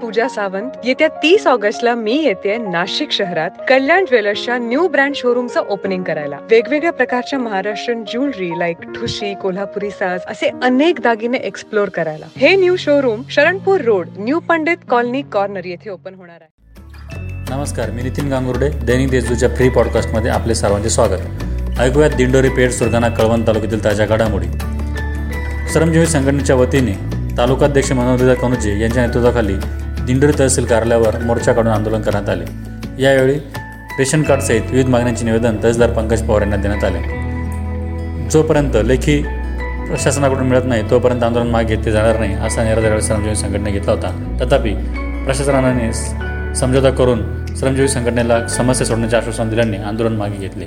पूजा सावंत. येत्या तीस ऑगस्टला मी येते नाशिक शहरात कल्याण ज्वेलर्सच्या न्यू ब्रँड शोरूमचं ओपनिंग करायला. वेगवेगळ्या प्रकारच्या महाराष्ट्रीयन ज्वेलरी लाईक ठुशी कोल्हापुरी साज असे अनेक दागिने एक्सप्लोर करायला. हे new showroom Sharanpur road new Pandit colony corner येथे ओपन होणार आहे. नमस्कार मी नितीन गांगुर्डे. दैनिक देशदूतच्या फ्री पॉडकास्टमध्ये आपले सर्वांचे स्वागत. ऐकूयात दिंडोरी पेठ सुरगाणा कळवण तालुक्यातील ताज्या घडामोडी. श्रमजीवी संघटनेच्या वतीने तालुकाध्यक्ष मनोहरदा कनुजे यांच्या नेतृत्वाखाली दिंडोरी तहसील कार्यालयावर मोर्चा काढून आंदोलन करण्यात आले. यावेळी रेशन कार्डसहित विविध मागण्यांचे निवेदन तहसीलदार पंकज पवार यांना देण्यात आले. जोपर्यंत लेखी प्रशासनाकडून मिळत नाही तोपर्यंत आंदोलन मागे घेतले जाणार नाही असा निर्णय श्रमजीवी संघटनेने घेतला होता. तथापि प्रशासनाने समझोता करून श्रमजीवी संघटनेला समस्या सोडण्याचे आश्वासन दिल्याने आंदोलन मागे घेतले.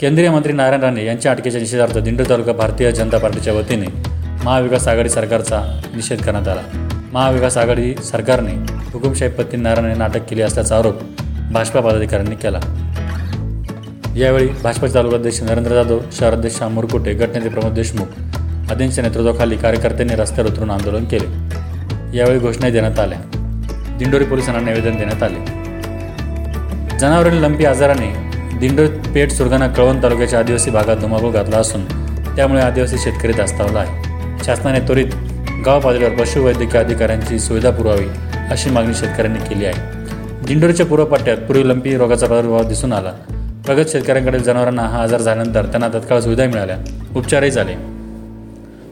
केंद्रीय मंत्री नारायण राणे यांच्या अटकेच्या निषेधार्थ दिंडोरी तालुका भारतीय जनता पार्टीच्या वतीने महाविकास आघाडी सरकारचा निषेध करण्यात आला. महाविकास आघाडी सरकारने हुकुमशाही पत्नी नाटक केले असल्याचा आरोप भाजपा पदाधिकाऱ्यांनी केला. यावेळी भाजपाचे तालुकाध्यक्ष नरेंद्र जाधव शहराध्यक्ष मुरकुटे गटनेते प्रमोद देशमुख आदींच्या नेतृत्वाखाली कार्यकर्त्यांनी रस्त्यावर उतरून आंदोलन केले. यावेळी घोषणाही देण्यात आल्या. दिंडोरी पोलिसांना निवेदन देण्यात आले. जनावरील लंपी आजाराने दिंडोरी पेठ सुरगाणा कळवण तालुक्याच्या आदिवासी भागात धुमाकूळ घातला असून त्यामुळे आदिवासी शेतकरी दास्तावला आहे. शासनाने त्वरित गाव पातळीवर पशुवैद्यकीय अधिकाऱ्यांची सुविधा पुरवावी अशी मागणी शेतकऱ्यांनी केली आहे. दिंडोरीच्या पूर्वपट्ट्यात पूर्वी लंपी रोगाचा प्रादुर्भाव दिसून आला. प्रगत शेतकऱ्यांकडे जनावरांना हा आजार झाल्यानंतर त्यांना तत्काळ सुविधा मिळाल्या. उपचारही झाले.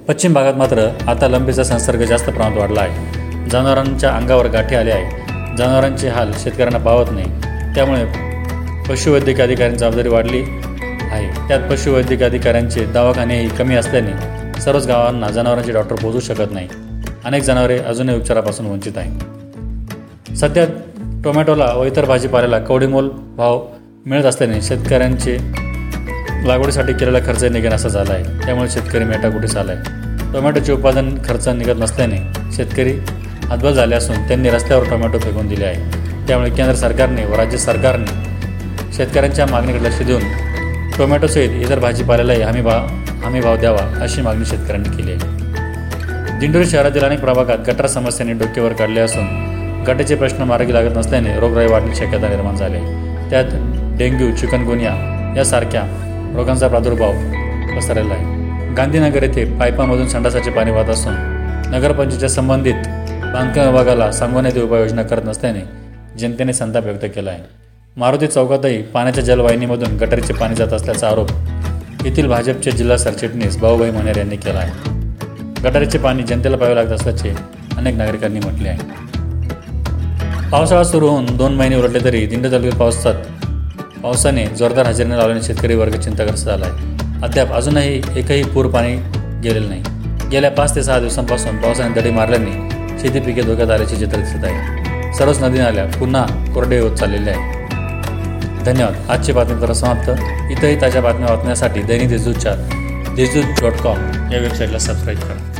पश्चिम भागात मात्र आता लंपीचा संसर्ग जास्त प्रमाणात वाढला आहे. जनावरांच्या अंगावर गाठी आले आहे जनावरांचे हाल शेतकऱ्यांना पावत नाही. त्यामुळे पशुवैद्यकीय अधिकाऱ्यांची जबाबदारी वाढली आहे. त्यात पशुवैद्यकीय अधिकाऱ्यांचे दवाखानेही कमी असल्याने सर्वच गावांना जनावरांचे डॉक्टर पोहोचू शकत नाही. अनेक जनावरे अजूनही उपचारापासून वंचित आहे सध्या टोमॅटोला व इतर भाजीपाल्याला कवडीमोल भाव मिळत असल्याने शेतकऱ्यांचे लागवडीसाठी केलेला खर्च निघेनासा झाला आहे. त्यामुळे शेतकरी मेटाकुटीस आला आहे टोमॅटोचे उत्पादन खर्च निघत नसल्याने शेतकरी हातबल झाले असून त्यांनी रस्त्यावर टोमॅटो फेकून दिले आहे. त्यामुळे केंद्र सरकारने व राज्य सरकारने शेतकऱ्यांच्या मागणीकडे लक्ष देऊन टोमॅटोसहित इतर भाजीपाल्यालाही हमी भाव हमी भाव द्यावा अशी मागणी शेतकऱ्यांनी केली आहे. दिंडोरी शहरातील अनेक प्रभागात गटार समस्यांनी डोक्यावर काढले असून गटाचे प्रश्न मार्गी लागत नसल्याने रोगराई वाढण्याची शक्यता निर्माण झाली आहे. त्यात डेंग्यू चिकनगुनिया यासारख्या रोगांचा प्रादुर्भाव पसरलेला आहे. गांधीनगर येथे पायपामधून संडासाचे पाणी वाहत असून नगरपंचायतच्या संबंधित बांधकाम विभागाला सांगण्याची उपाययोजना करत नसल्याने जनतेने संताप व्यक्त केला आहे. मारुती चौकातही पाण्याच्या जलवाहिनीमधून गटारीचे पाणी जात असल्याचा आरोप येथील भाजपचे जिल्हा सरचिटणीस भाऊभाई मनेर यांनी केला आहे. गटारीचे पाणी जनतेला प्यावे लागत असल्याचे अनेक नागरिकांनी म्हटले आहे. पावसाळा सुरू होऊन दोन महिने उलटले तरी दिंड तालुक्यात पावसात पावसाने जोरदार हजेरीने लावल्याने शेतकरी वर्ग चिंताग्रस्त झाला आहे. अद्याप अजूनही एकही पूर पाणी गेलेलं नाही. गेल्या पाच ते सहा दिवसांपासून पावसाने दडी मारल्याने शेती पिके धोक्यात आल्याचे चित्र दिसत आहे. सर्वच नदी नाल्या पुन्हा कोरडे होत चाललेले आहे. धन्यवाद. आजची बातमीपत्र समाप्त. इतरही ताज्या बातम्या वाचण्यासाठी दैनिक देशदूतच्या देशदूत डॉट कॉम या वेबसाईटला सबस्क्राईब करा.